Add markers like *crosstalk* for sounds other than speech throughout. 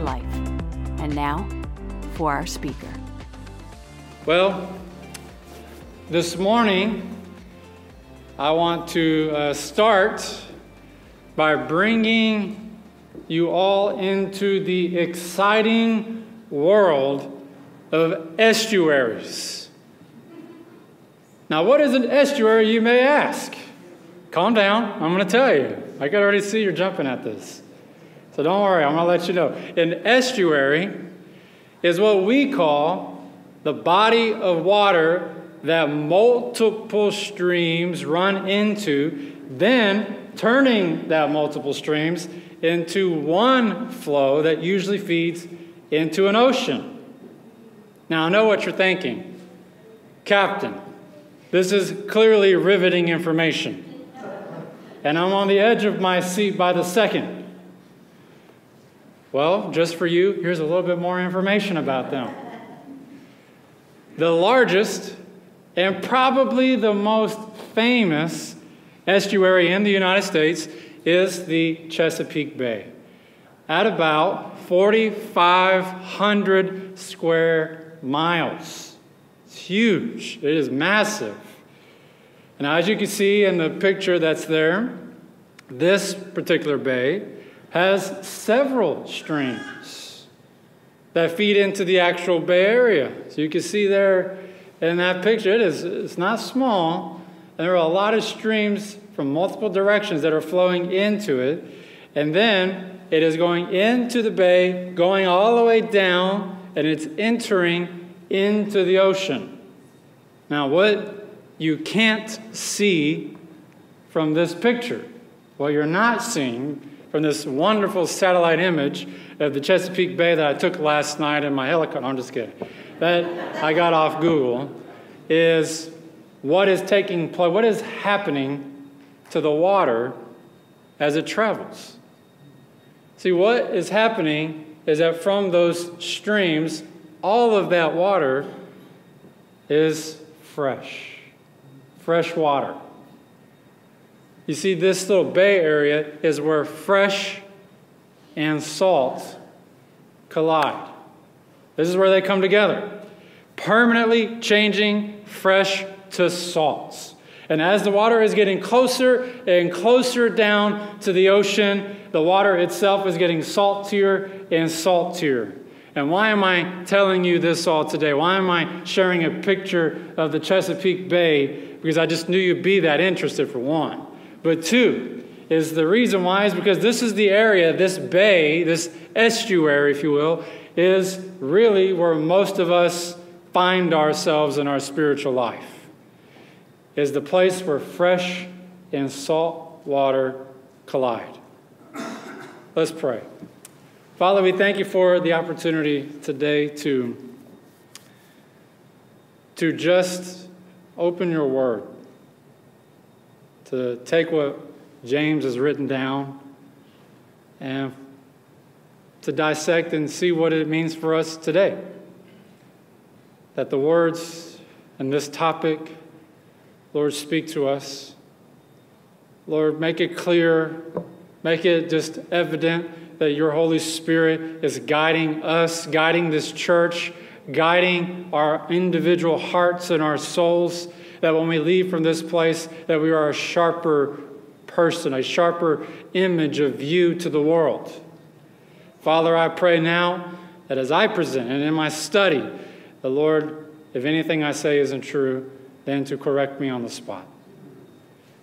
life. And now for our speaker. Well, this morning I want to uh, start by bringing you all into the exciting world of estuaries. Now, what is an estuary, you may ask? Calm down. I'm going to tell you. I can already see you're jumping at this. So don't worry, I'm going to let you know. An estuary is what we call the body of water that multiple streams run into, then turning that multiple streams into one flow that usually feeds into an ocean. Now, I know what you're thinking. Captain, this is clearly riveting information and I'm on the edge of my seat by the second. Well, just for you, here's a little bit more information about them. The largest and probably the most famous estuary in the United States is the Chesapeake Bay at about 4,500 square miles. It's huge, it is massive. And as you can see in the picture that's there, this particular bay has several streams that feed into the actual bay area. So you can see there in that picture, it is it's not small, and there are a lot of streams from multiple directions that are flowing into it. And then it is going into the bay, going all the way down, and it's entering into the ocean. Now, what you can't see from this picture. What you're not seeing from this wonderful satellite image of the Chesapeake Bay that I took last night in my helicopter, I'm just kidding, that I got off Google, is what is taking place, what is happening to the water as it travels. See, what is happening is that from those streams, all of that water is fresh fresh water. You see, this little bay area is where fresh and salt collide. This is where they come together, permanently changing fresh to salts. And as the water is getting closer and closer down to the ocean, the water itself is getting saltier and saltier. And why am I telling you this all today? Why am I sharing a picture of the Chesapeake Bay because I just knew you'd be that interested for one. But two is the reason why is because this is the area, this bay, this estuary, if you will, is really where most of us find ourselves in our spiritual life. Is the place where fresh and salt water collide. Let's pray. Father, we thank you for the opportunity today to, to just open your word, to take what James has written down and to dissect and see what it means for us today. That the words and this topic, Lord, speak to us. Lord, make it clear, make it just evident that your Holy Spirit is guiding us, guiding this church guiding our individual hearts and our souls, that when we leave from this place, that we are a sharper person, a sharper image of you to the world. Father, I pray now that as I present and in my study, the Lord, if anything I say isn't true, then to correct me on the spot.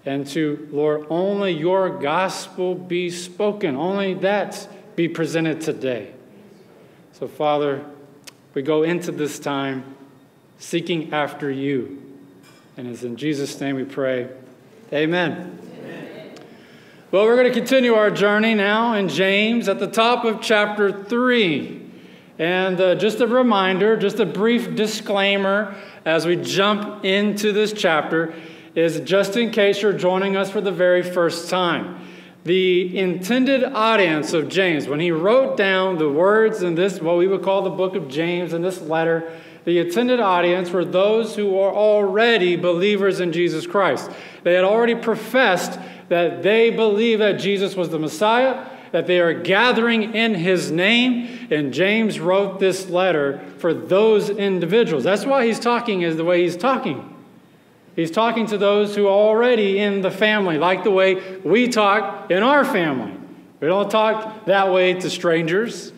And to, Lord, only your gospel be spoken, only that be presented today. So, Father, we go into this time seeking after you. And it's in Jesus' name we pray. Amen. Amen. Well, we're going to continue our journey now in James at the top of chapter 3. And uh, just a reminder, just a brief disclaimer as we jump into this chapter is just in case you're joining us for the very first time. The intended audience of James, when he wrote down the words in this, what we would call the book of James in this letter, the intended audience were those who are already believers in Jesus Christ. They had already professed that they believe that Jesus was the Messiah, that they are gathering in his name. And James wrote this letter for those individuals. That's why he's talking is the way he's talking. He's talking to those who are already in the family, like the way we talk in our family. We don't talk that way to strangers.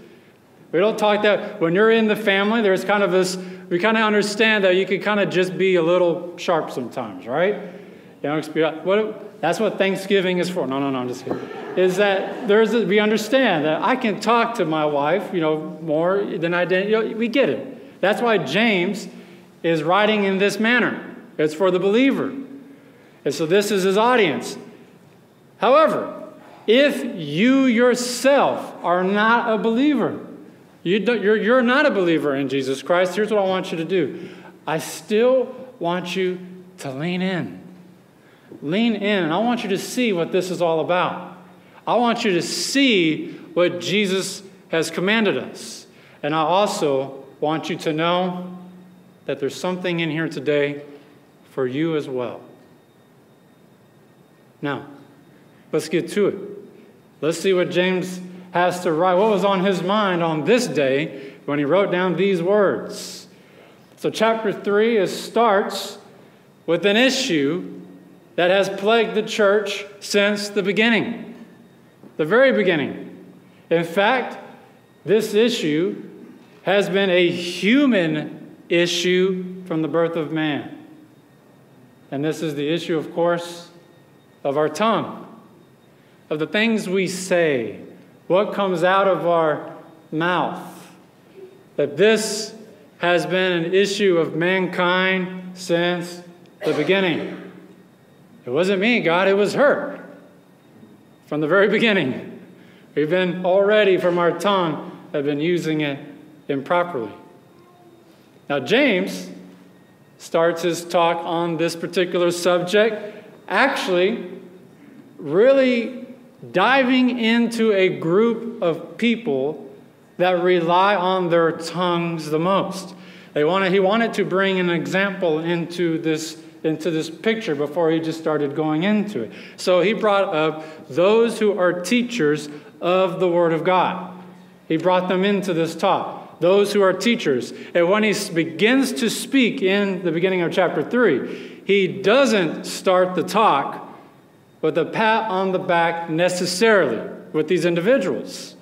We don't talk that when you're in the family, there's kind of this, we kind of understand that you could kind of just be a little sharp sometimes, right? You know, what, that's what Thanksgiving is for. No, no, no, I'm just kidding. Is that there's a, we understand that I can talk to my wife, you know, more than I did. You know, we get it. That's why James is writing in this manner. It's for the believer. And so this is his audience. However, if you yourself are not a believer, you you're, you're not a believer in Jesus Christ. Here's what I want you to do I still want you to lean in. Lean in, and I want you to see what this is all about. I want you to see what Jesus has commanded us. And I also want you to know that there's something in here today for you as well. Now, let's get to it. Let's see what James has to write, what was on his mind on this day when he wrote down these words. So, chapter 3 is, starts with an issue that has plagued the church since the beginning, the very beginning. In fact, this issue has been a human issue from the birth of man. And this is the issue, of course, of our tongue, of the things we say, what comes out of our mouth. That this has been an issue of mankind since the beginning. It wasn't me, God, it was her. From the very beginning. We've been already, from our tongue, have been using it improperly. Now, James starts his talk on this particular subject, actually, really diving into a group of people that rely on their tongues the most. They wanted, he wanted to bring an example into this, into this picture before he just started going into it. So he brought up those who are teachers of the Word of God. He brought them into this talk. Those who are teachers. And when he begins to speak in the beginning of chapter 3, he doesn't start the talk with a pat on the back necessarily with these individuals.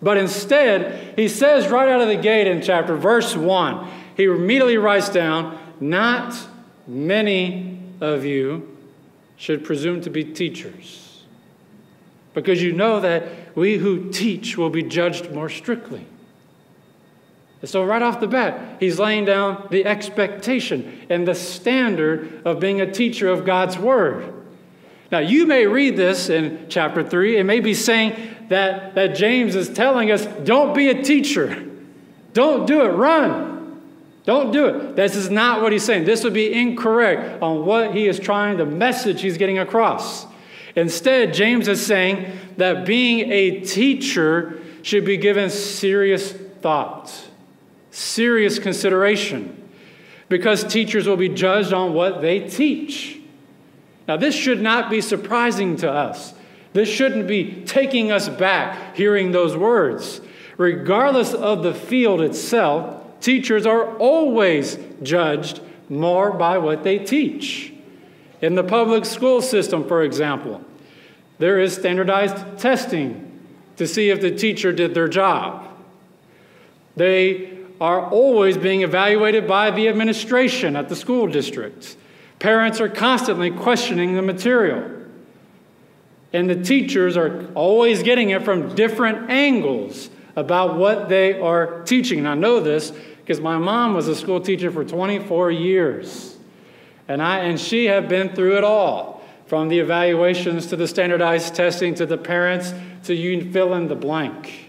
But instead, he says right out of the gate in chapter verse 1, he immediately writes down, Not many of you should presume to be teachers, because you know that we who teach will be judged more strictly. And so, right off the bat, he's laying down the expectation and the standard of being a teacher of God's Word. Now, you may read this in chapter 3 and may be saying that, that James is telling us don't be a teacher. Don't do it. Run. Don't do it. This is not what he's saying. This would be incorrect on what he is trying, the message he's getting across. Instead, James is saying that being a teacher should be given serious thought, serious consideration, because teachers will be judged on what they teach. Now, this should not be surprising to us. This shouldn't be taking us back hearing those words. Regardless of the field itself, teachers are always judged more by what they teach. In the public school system, for example, there is standardized testing to see if the teacher did their job. They are always being evaluated by the administration at the school district. Parents are constantly questioning the material. And the teachers are always getting it from different angles about what they are teaching. And I know this because my mom was a school teacher for 24 years. And, I, and she had been through it all from the evaluations to the standardized testing to the parents to you fill in the blank.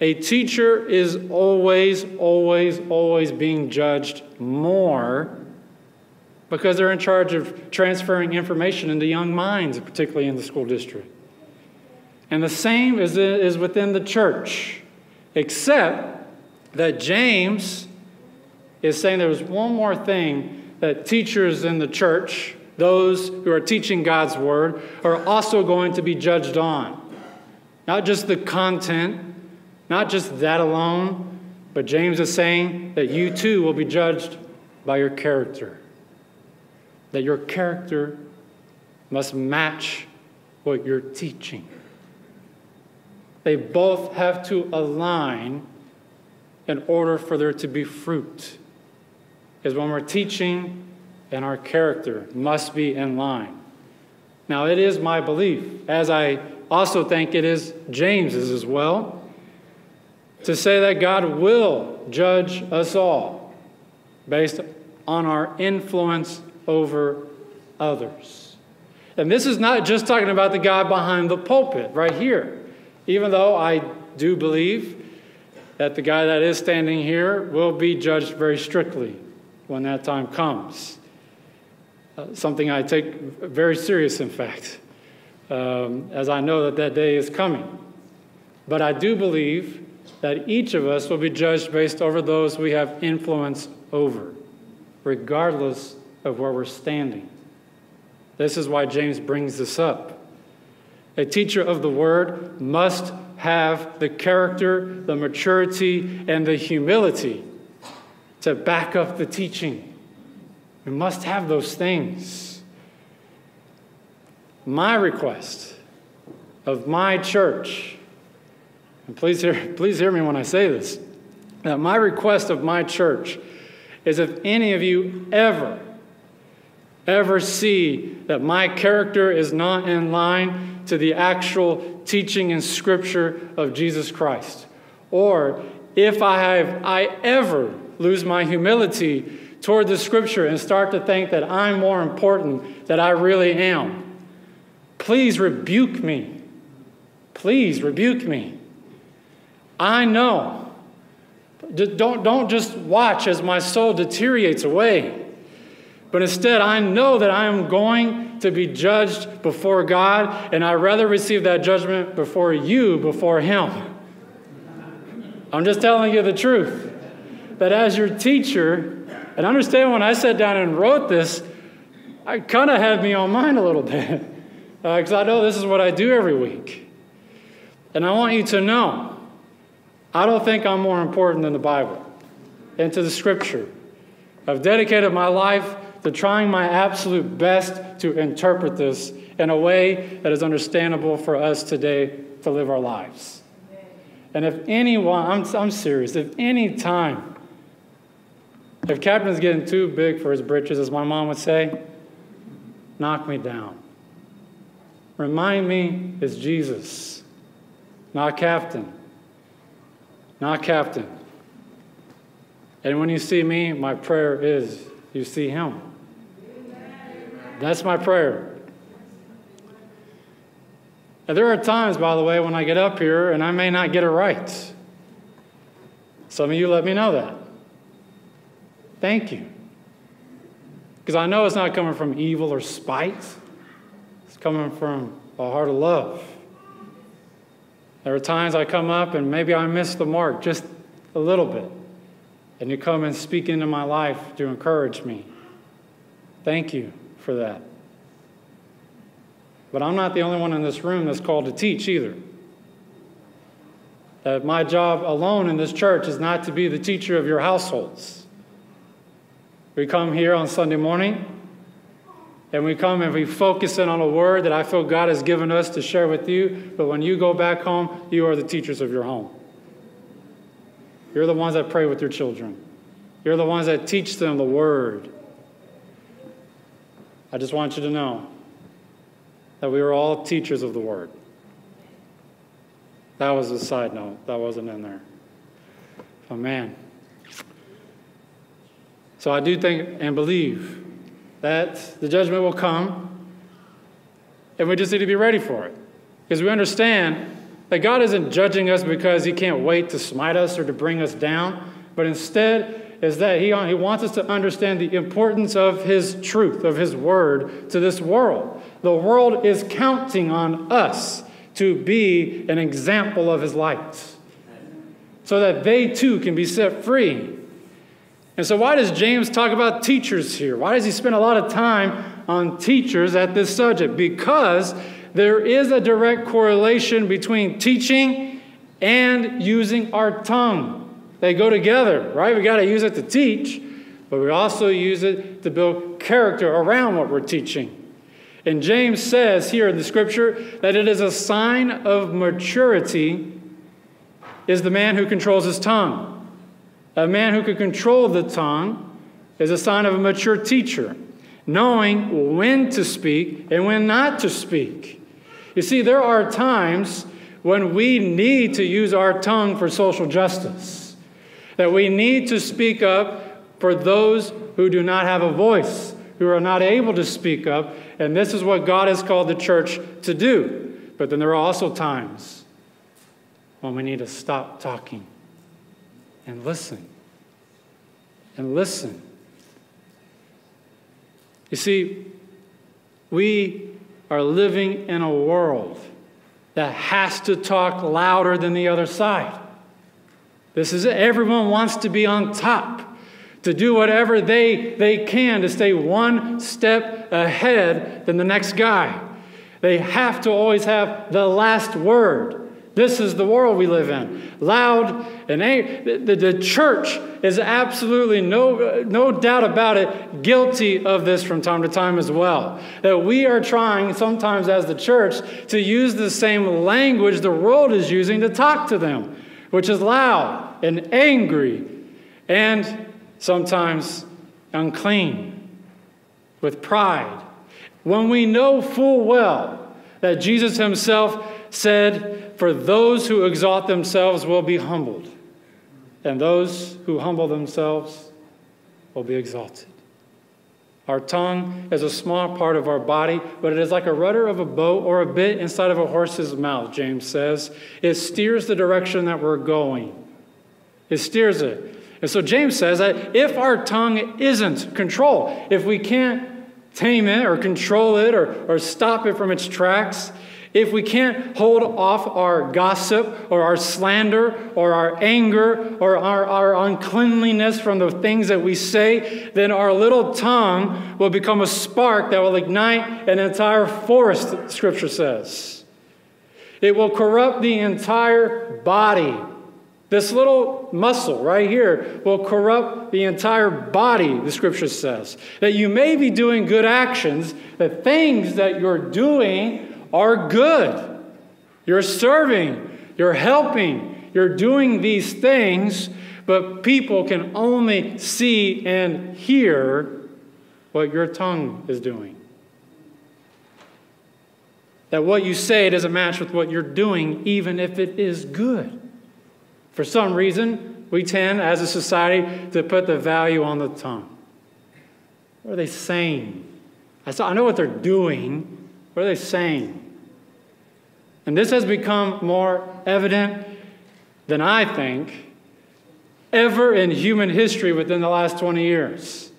A teacher is always, always, always being judged more because they're in charge of transferring information into young minds, particularly in the school district. And the same is, is within the church, except that James is saying there's one more thing that teachers in the church those who are teaching God's word are also going to be judged on. Not just the content, not just that alone, but James is saying that you too will be judged by your character. That your character must match what you're teaching. They both have to align in order for there to be fruit. Because when we're teaching, and our character must be in line. Now, it is my belief, as I also think it is James's as well, to say that God will judge us all based on our influence over others. And this is not just talking about the guy behind the pulpit right here, even though I do believe that the guy that is standing here will be judged very strictly when that time comes. Uh, something I take very serious, in fact, um, as I know that that day is coming. But I do believe that each of us will be judged based over those we have influence over, regardless of where we're standing. This is why James brings this up. A teacher of the word must have the character, the maturity, and the humility to back up the teaching. We must have those things. My request of my church, and please hear, please hear me when I say this, that my request of my church is if any of you ever, ever see that my character is not in line to the actual teaching and scripture of Jesus Christ, or if I have I ever lose my humility toward the scripture and start to think that I'm more important than I really am, please rebuke me. Please rebuke me. I know. Don't, don't just watch as my soul deteriorates away. But instead, I know that I am going to be judged before God, and I'd rather receive that judgment before you, before Him. I'm just telling you the truth. That as your teacher, and understand when I sat down and wrote this, I kind of had me on mine a little bit because *laughs* uh, I know this is what I do every week. And I want you to know I don't think I'm more important than the Bible and to the Scripture. I've dedicated my life to trying my absolute best to interpret this in a way that is understandable for us today to live our lives. And if anyone, I'm, I'm serious, if any time if Captain's getting too big for his britches, as my mom would say, knock me down. Remind me it's Jesus, not Captain. Not Captain. And when you see me, my prayer is you see him. That's my prayer. And there are times, by the way, when I get up here and I may not get it right. Some of you let me know that. Thank you. Because I know it's not coming from evil or spite, it's coming from a heart of love. There are times I come up and maybe I miss the mark just a little bit. And you come and speak into my life to encourage me. Thank you for that. But I'm not the only one in this room that's called to teach either. That my job alone in this church is not to be the teacher of your households. We come here on Sunday morning and we come and we focus in on a word that I feel God has given us to share with you. But when you go back home, you are the teachers of your home. You're the ones that pray with your children, you're the ones that teach them the word. I just want you to know that we are all teachers of the word. That was a side note, that wasn't in there. Oh, man. So I do think and believe that the judgment will come, and we just need to be ready for it. Because we understand that God isn't judging us because He can't wait to smite us or to bring us down, but instead is that He, he wants us to understand the importance of His truth, of His word to this world. The world is counting on us to be an example of His light so that they too can be set free. And so, why does James talk about teachers here? Why does he spend a lot of time on teachers at this subject? Because there is a direct correlation between teaching and using our tongue. They go together, right? We got to use it to teach, but we also use it to build character around what we're teaching. And James says here in the scripture that it is a sign of maturity is the man who controls his tongue. A man who can control the tongue is a sign of a mature teacher, knowing when to speak and when not to speak. You see, there are times when we need to use our tongue for social justice, that we need to speak up for those who do not have a voice, who are not able to speak up, and this is what God has called the church to do. But then there are also times when we need to stop talking and listen. And listen. You see, we are living in a world that has to talk louder than the other side. This is it. Everyone wants to be on top, to do whatever they, they can to stay one step ahead than the next guy. They have to always have the last word. This is the world we live in. Loud and angry. The, the, church is absolutely no, no doubt about it guilty of this from time to time as well. That we are trying, sometimes as the church, to use the same language the world is using to talk to them, which is loud and angry and sometimes unclean with pride. When we know full well that Jesus himself said, For those who exalt themselves will be humbled, and those who humble themselves will be exalted. Our tongue is a small part of our body, but it is like a rudder of a boat or a bit inside of a horse's mouth, James says. It steers the direction that we're going, it steers it. And so James says that if our tongue isn't controlled, if we can't tame it or control it or, or stop it from its tracks, if we can't hold off our gossip or our slander or our anger or our, our uncleanliness from the things that we say, then our little tongue will become a spark that will ignite an entire forest, Scripture says. It will corrupt the entire body. This little muscle right here will corrupt the entire body, the scripture says. That you may be doing good actions, the things that you're doing are good. You're serving, you're helping, you're doing these things, but people can only see and hear what your tongue is doing. That what you say doesn't match with what you're doing, even if it is good. For some reason, we tend, as a society, to put the value on the tongue. What are they saying? I, saw, I know what they're doing. What are they saying? And this has become more evident than I think ever in human history within the last 20 years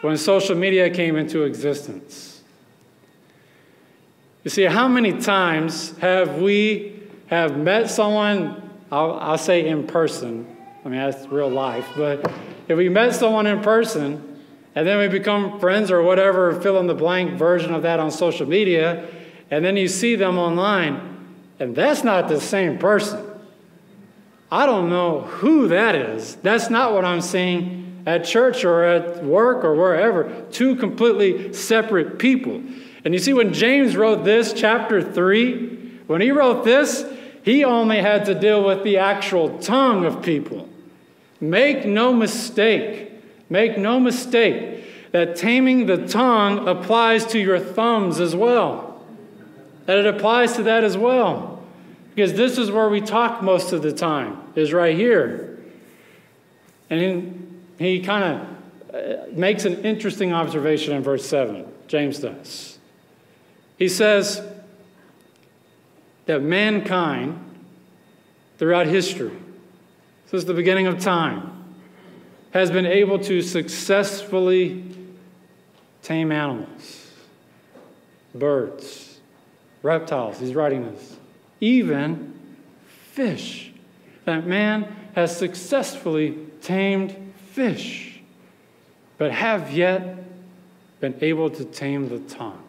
when social media came into existence. You see, how many times have we have met someone, I'll, I'll say in person, I mean, that's real life, but if we met someone in person and then we become friends or whatever fill in the blank version of that on social media, and then you see them online, and that's not the same person. I don't know who that is. That's not what I'm seeing at church or at work or wherever. Two completely separate people. And you see, when James wrote this, chapter 3, when he wrote this, he only had to deal with the actual tongue of people. Make no mistake, make no mistake that taming the tongue applies to your thumbs as well that it applies to that as well. Because this is where we talk most of the time, is right here. And he kind of uh, makes an interesting observation in verse 7. James does. He says that mankind, throughout history, since the beginning of time, has been able to successfully tame animals, birds, reptiles. He's writing this. Even fish. That man has successfully tamed fish, but have yet been able to tame the tongue.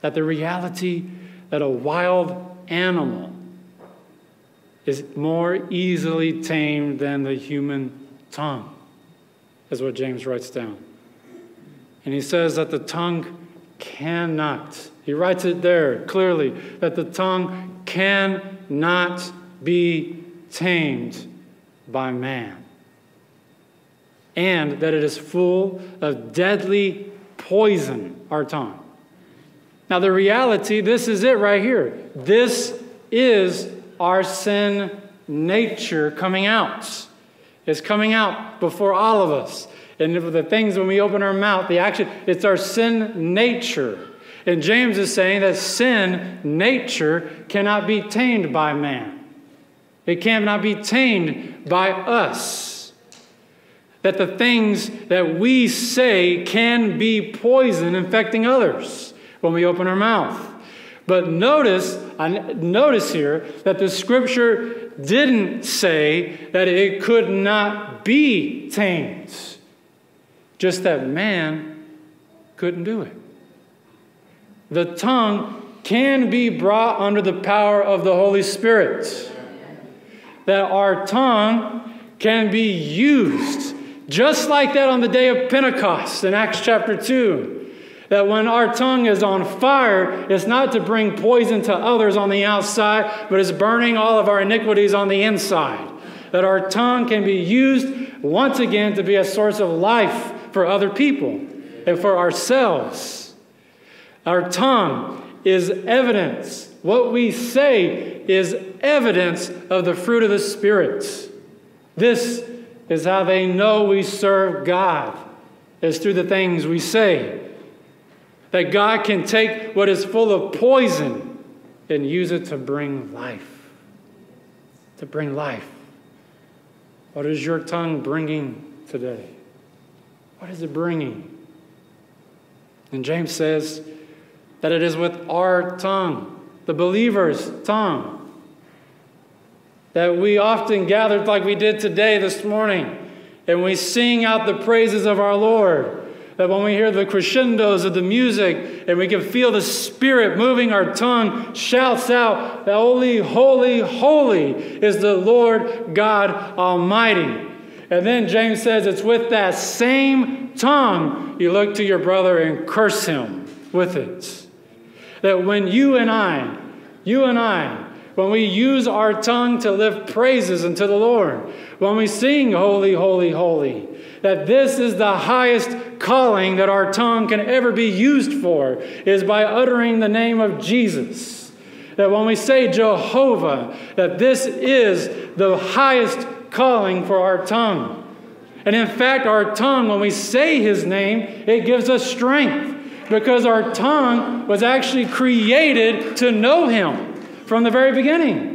That the reality that a wild animal is more easily tamed than the human tongue, is what James writes down. And he says that the tongue cannot, he writes it there clearly, that the tongue cannot be tamed by man. And that it is full of deadly poison, our tongue. Now, the reality, this is it right here. This is our sin nature coming out. It's coming out before all of us. And the things when we open our mouth, the action, it's our sin nature. And James is saying that sin nature cannot be tamed by man. It cannot be tamed by us. That the things that we say can be poison infecting others when we open our mouth. But notice, notice here that the scripture didn't say that it could not be tamed, just that man couldn't do it. The tongue can be brought under the power of the Holy Spirit. That our tongue can be used, just like that on the day of Pentecost in Acts chapter 2 that when our tongue is on fire, it's not to bring poison to others on the outside, but it's burning all of our iniquities on the inside. That our tongue can be used once again to be a source of life for other people and for ourselves. Our tongue is evidence. What we say is evidence of the fruit of the Spirit. This is how they know we serve God, is through the things we say that God can take what is full of poison and use it to bring life. To bring life. What is your tongue bringing today? What is it bringing? And James says that it is with our tongue, the believer's tongue, that we often gather like we did today, this morning, and we sing out the praises of our Lord. That when we hear the crescendos of the music and we can feel the Spirit moving, our tongue shouts out, Holy, holy, holy is the Lord God Almighty. And then James says it's with that same tongue you look to your brother and curse him with it. That when you and I, you and I, when we use our tongue to lift praises unto the Lord, when we sing, Holy, Holy, Holy, that this is the highest calling that our tongue can ever be used for, is by uttering the name of Jesus. That when we say Jehovah, that this is the highest calling for our tongue. And in fact, our tongue, when we say his name, it gives us strength because our tongue was actually created to know him from the very beginning.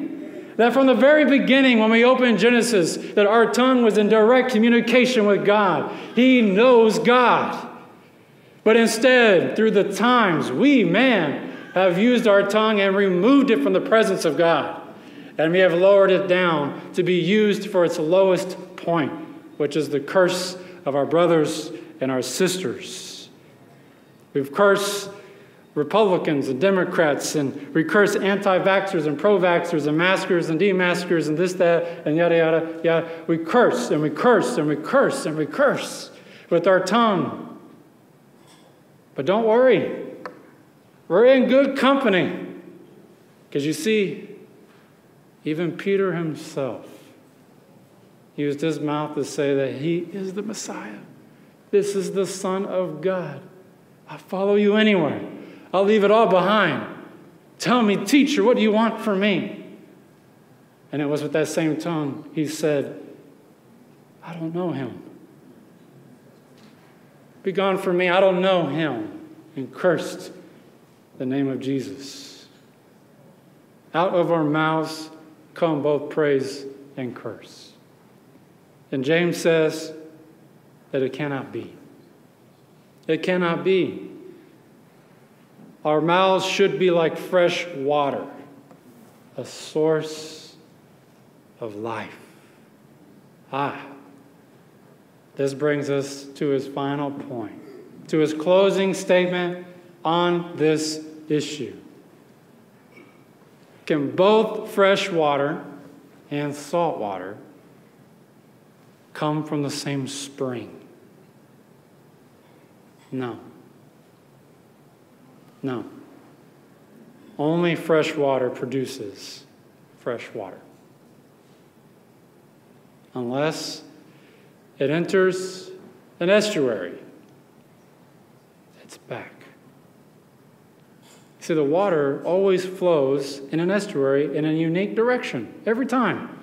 That from the very beginning, when we opened Genesis, that our tongue was in direct communication with God. He knows God. But instead, through the times, we, man, have used our tongue and removed it from the presence of God. And we have lowered it down to be used for its lowest point, which is the curse of our brothers and our sisters. We've cursed Republicans and Democrats and we curse anti vaxxers and pro vaxxers and maskers and demaskers and this, that, and yada, yada, yada. We curse and we curse and we curse and we curse with our tongue. But don't worry, we're in good company. Because you see, even Peter himself used his mouth to say that he is the Messiah. This is the Son of God. I follow you anywhere. I'll leave it all behind. Tell me, teacher, what do you want from me? And it was with that same tongue he said, I don't know him. Be gone from me. I don't know him. And cursed the name of Jesus. Out of our mouths come both praise and curse. And James says that it cannot be. It cannot be. Our mouths should be like fresh water, a source of life. Ah, this brings us to his final point, to his closing statement on this issue. Can both fresh water and salt water come from the same spring? No. No. Only fresh water produces fresh water. Unless it enters an estuary, it's back. See, the water always flows in an estuary in a unique direction, every time.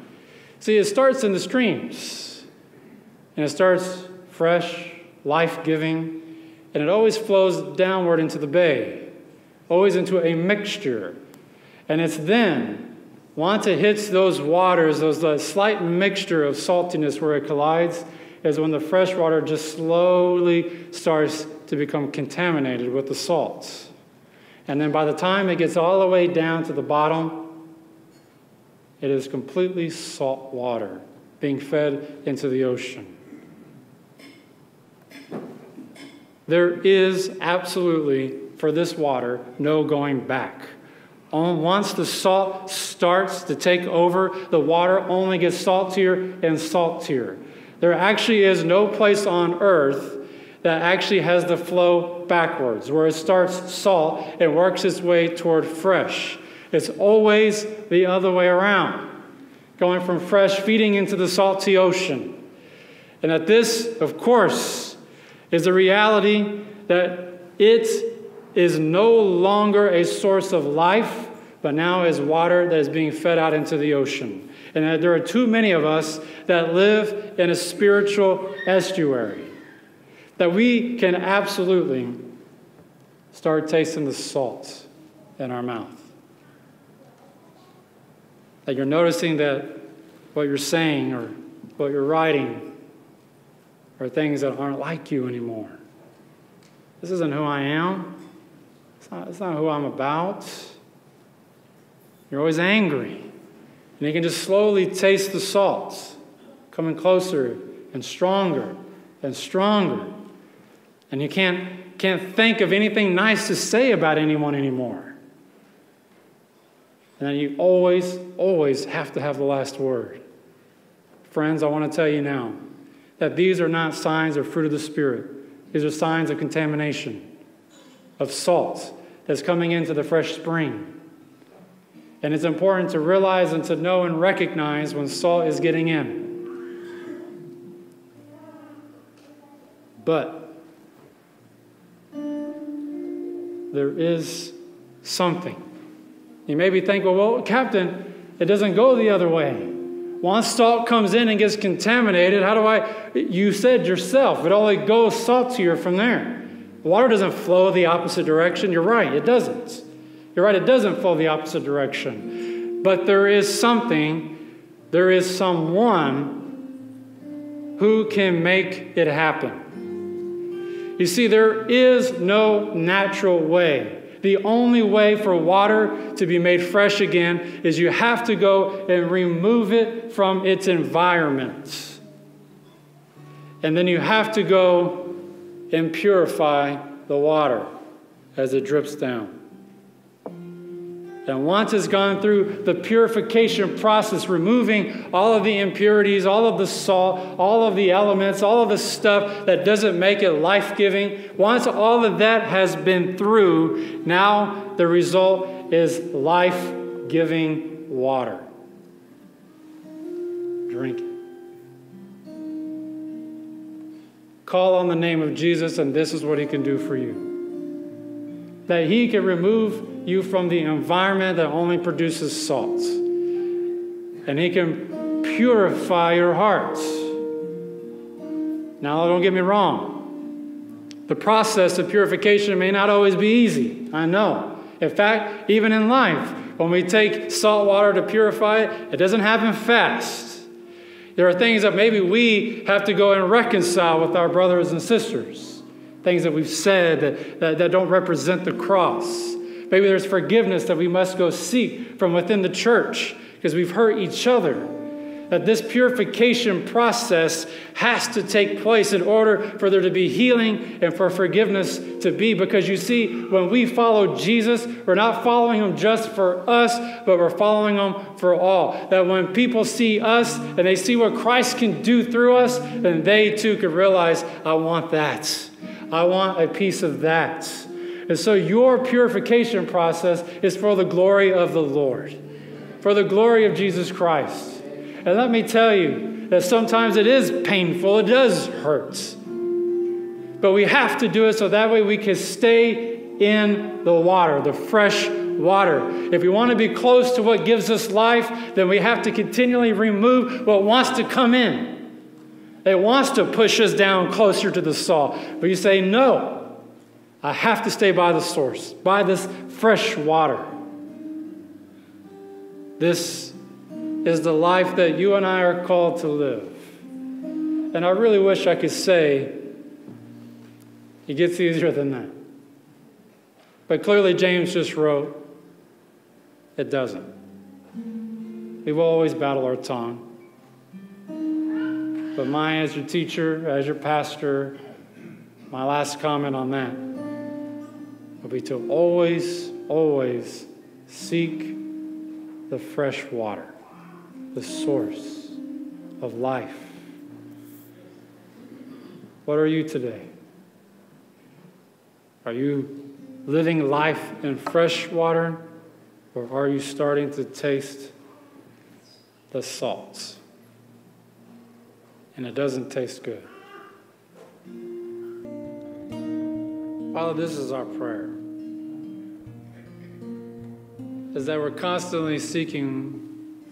See, it starts in the streams, and it starts fresh, life giving, and it always flows downward into the bay, always into a mixture. And it's then, once it hits those waters, those uh, slight mixture of saltiness where it collides, is when the fresh water just slowly starts to become contaminated with the salts. And then by the time it gets all the way down to the bottom, it is completely salt water being fed into the ocean. There is absolutely, for this water, no going back. Once the salt starts to take over, the water only gets saltier and saltier. There actually is no place on earth that actually has the flow backwards, where it starts salt and works its way toward fresh. It's always the other way around, going from fresh feeding into the salty ocean. And that this, of course, is a reality that it is no longer a source of life, but now is water that is being fed out into the ocean. And that there are too many of us that live in a spiritual estuary. That we can absolutely start tasting the salt in our mouth. That you're noticing that what you're saying or what you're writing are things that aren't like you anymore. This isn't who I am. It's not, it's not who I'm about. You're always angry. And you can just slowly taste the salt coming closer and stronger and stronger. And you can't, can't think of anything nice to say about anyone anymore. And then you always, always have to have the last word. Friends, I want to tell you now that these are not signs of fruit of the Spirit. These are signs of contamination, of salt that's coming into the fresh spring. And it's important to realize and to know and recognize when salt is getting in. But there is something. You maybe think, well, well, Captain, it doesn't go the other way. Once salt comes in and gets contaminated, how do I? You said yourself, it only goes saltier from there. Water doesn't flow the opposite direction. You're right, it doesn't. You're right, it doesn't flow the opposite direction. But there is something, there is someone who can make it happen. You see, there is no natural way the only way for water to be made fresh again is you have to go and remove it from its environment. And then you have to go and purify the water as it drips down. And once it's gone through the purification process, removing all of the impurities, all of the salt, all of the elements, all of the stuff that doesn't make it life giving, once all of that has been through, now the result is life giving water. Drink Call on the name of Jesus, and this is what he can do for you that He can remove you from the environment that only produces salt. And He can purify your hearts. Now, don't get me wrong. The process of purification may not always be easy. I know. In fact, even in life, when we take salt water to purify it, it doesn't happen fast. There are things that maybe we have to go and reconcile with our brothers and sisters, things that we've said that, that, that don't represent the cross. Maybe there's forgiveness that we must go seek from within the church because we've hurt each other that this purification process has to take place in order for there to be healing and for forgiveness to be. Because you see, when we follow Jesus, we're not following him just for us, but we're following him for all. That when people see us and they see what Christ can do through us, then they too could realize, I want that. I want a piece of that. And so your purification process is for the glory of the Lord, for the glory of Jesus Christ. And let me tell you that sometimes it is painful, it does hurt. But we have to do it so that way we can stay in the water, the fresh water. If we want to be close to what gives us life, then we have to continually remove what wants to come in. It wants to push us down closer to the salt. But you say, no, I have to stay by the source, by this fresh water. This is the life that you and I are called to live. And I really wish I could say it gets easier than that. But clearly, James just wrote, it doesn't. We will always battle our tongue. But my, as your teacher, as your pastor, my last comment on that will be to always, always seek the fresh water the source of life. What are you today? Are you living life in fresh water, or are you starting to taste the salts? And it doesn't taste good. Father, this is our prayer. Is that we're constantly seeking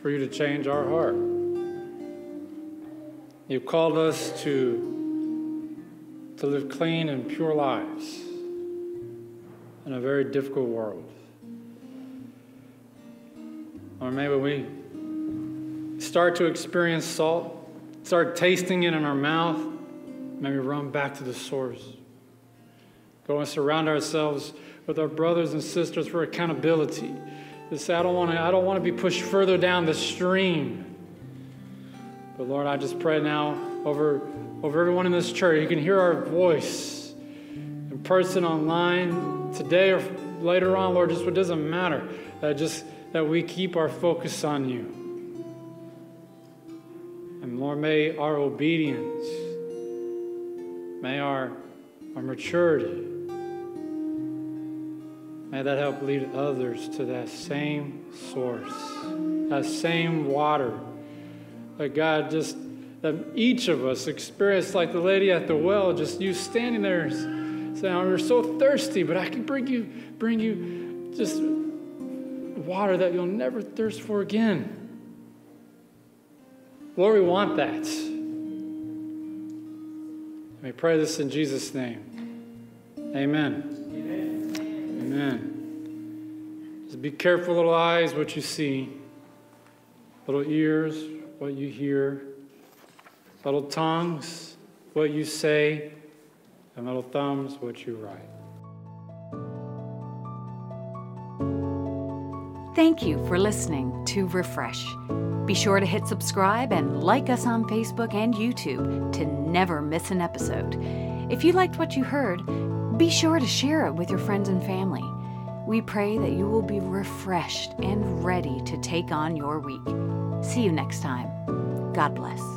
for you to change our heart. You've called us to, to live clean and pure lives in a very difficult world. Or maybe we start to experience salt, start tasting it in our mouth, maybe run back to the source. Go and surround ourselves with our brothers and sisters for accountability say, I don't want to, I don't want to be pushed further down the stream. But Lord, I just pray now over, over everyone in this church. You can hear our voice in person, online, today or later on, Lord, just what doesn't matter. That just that we keep our focus on you. And Lord, may our obedience, may our, our maturity, May that help lead others to that same source, that same water. That God just, that each of us experience like the lady at the well, just you standing there saying, We're so thirsty, but I can bring you, bring you just water that you'll never thirst for again. Lord, we want that. Me pray this in Jesus' name. Amen. Amen. Just be careful, little eyes, what you see, little ears, what you hear, little tongues, what you say, and little thumbs, what you write. Thank you for listening to Refresh. Be sure to hit subscribe and like us on Facebook and YouTube to never miss an episode. If you liked what you heard, be sure to share it with your friends and family. We pray that you will be refreshed and ready to take on your week. See you next time. God bless.